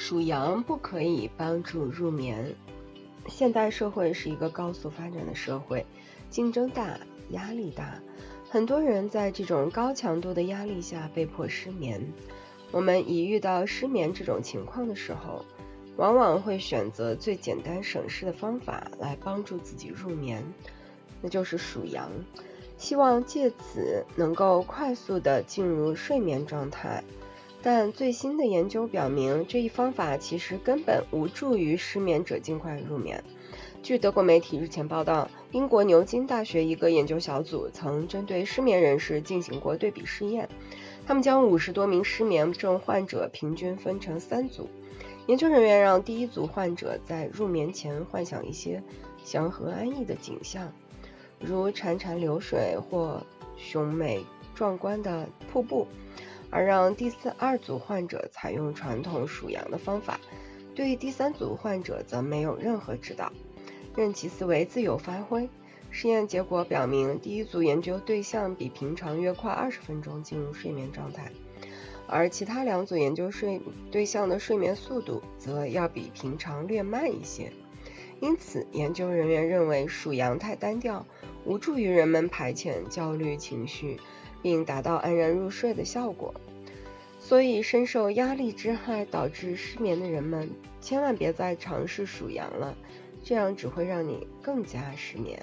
属羊不可以帮助入眠。现代社会是一个高速发展的社会，竞争大，压力大，很多人在这种高强度的压力下被迫失眠。我们一遇到失眠这种情况的时候，往往会选择最简单省事的方法来帮助自己入眠，那就是数羊，希望借此能够快速的进入睡眠状态。但最新的研究表明，这一方法其实根本无助于失眠者尽快入眠。据德国媒体日前报道，英国牛津大学一个研究小组曾针对失眠人士进行过对比试验。他们将五十多名失眠症患者平均分成三组，研究人员让第一组患者在入眠前幻想一些祥和安逸的景象，如潺潺流水或雄美壮观的瀑布。而让第四二组患者采用传统数羊的方法，对第三组患者则没有任何指导，任其思维自由发挥。实验结果表明，第一组研究对象比平常约快二十分钟进入睡眠状态，而其他两组研究睡对象的睡眠速度则要比平常略慢一些。因此，研究人员认为数羊太单调，无助于人们排遣焦虑情绪。并达到安然入睡的效果，所以深受压力之害导致失眠的人们，千万别再尝试数羊了，这样只会让你更加失眠。